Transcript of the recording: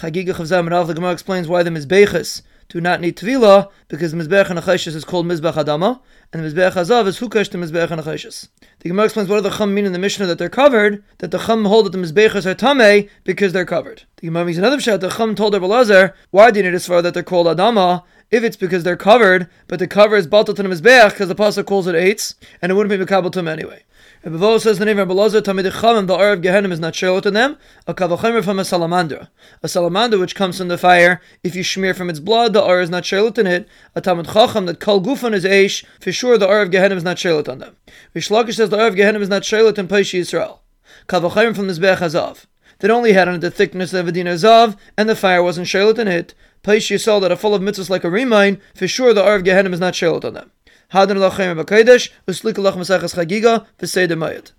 Chagiga Chavzam and the Gemara explains why the Mizbeches do not need Tvila, because the Mizbech and is called Mizbech Adama, and the Mizbech Hazav is Hukash to Mizbech and The Gemara explains what do the Chum mean in the Mishnah that they're covered, that the Chum hold that the Mizbeches are Tameh because they're covered. The Gemara makes another shot, the Chum told Rabbi why do you need a svara that they're called Adama, if it's because they're covered, but the cover is Baltal to the Mizbech, because the Pasuk calls it Eitz, and it wouldn't be Mekabal to them anyway. Rabbi Vo says the name of Rabbi Lazar Tamid Chamim, the Ar of Gehenim is not shalot in them. A kavachimer from a salamander, a salamander which comes from the fire. If you smear from its blood, the Ar is not shalot in it. A Tamid Chacham that Kol Gufan is Aish. For sure, the Ar of Gehenim is not shalot on them. Reish Lakish says the Ar of Gehenim is not shalot in Paishi Yisrael. Kavachimer from the Zbech Hazav that only had on the thickness of a din zav, and the fire wasn't shalot in it. Paish Yisrael that are full of mitzvahs like a remain. For sure, the Ar of Gehenim is not shalot on them. Hadan lachem b'kodesh, uslik lach masachas chagiga, v'seder mayat.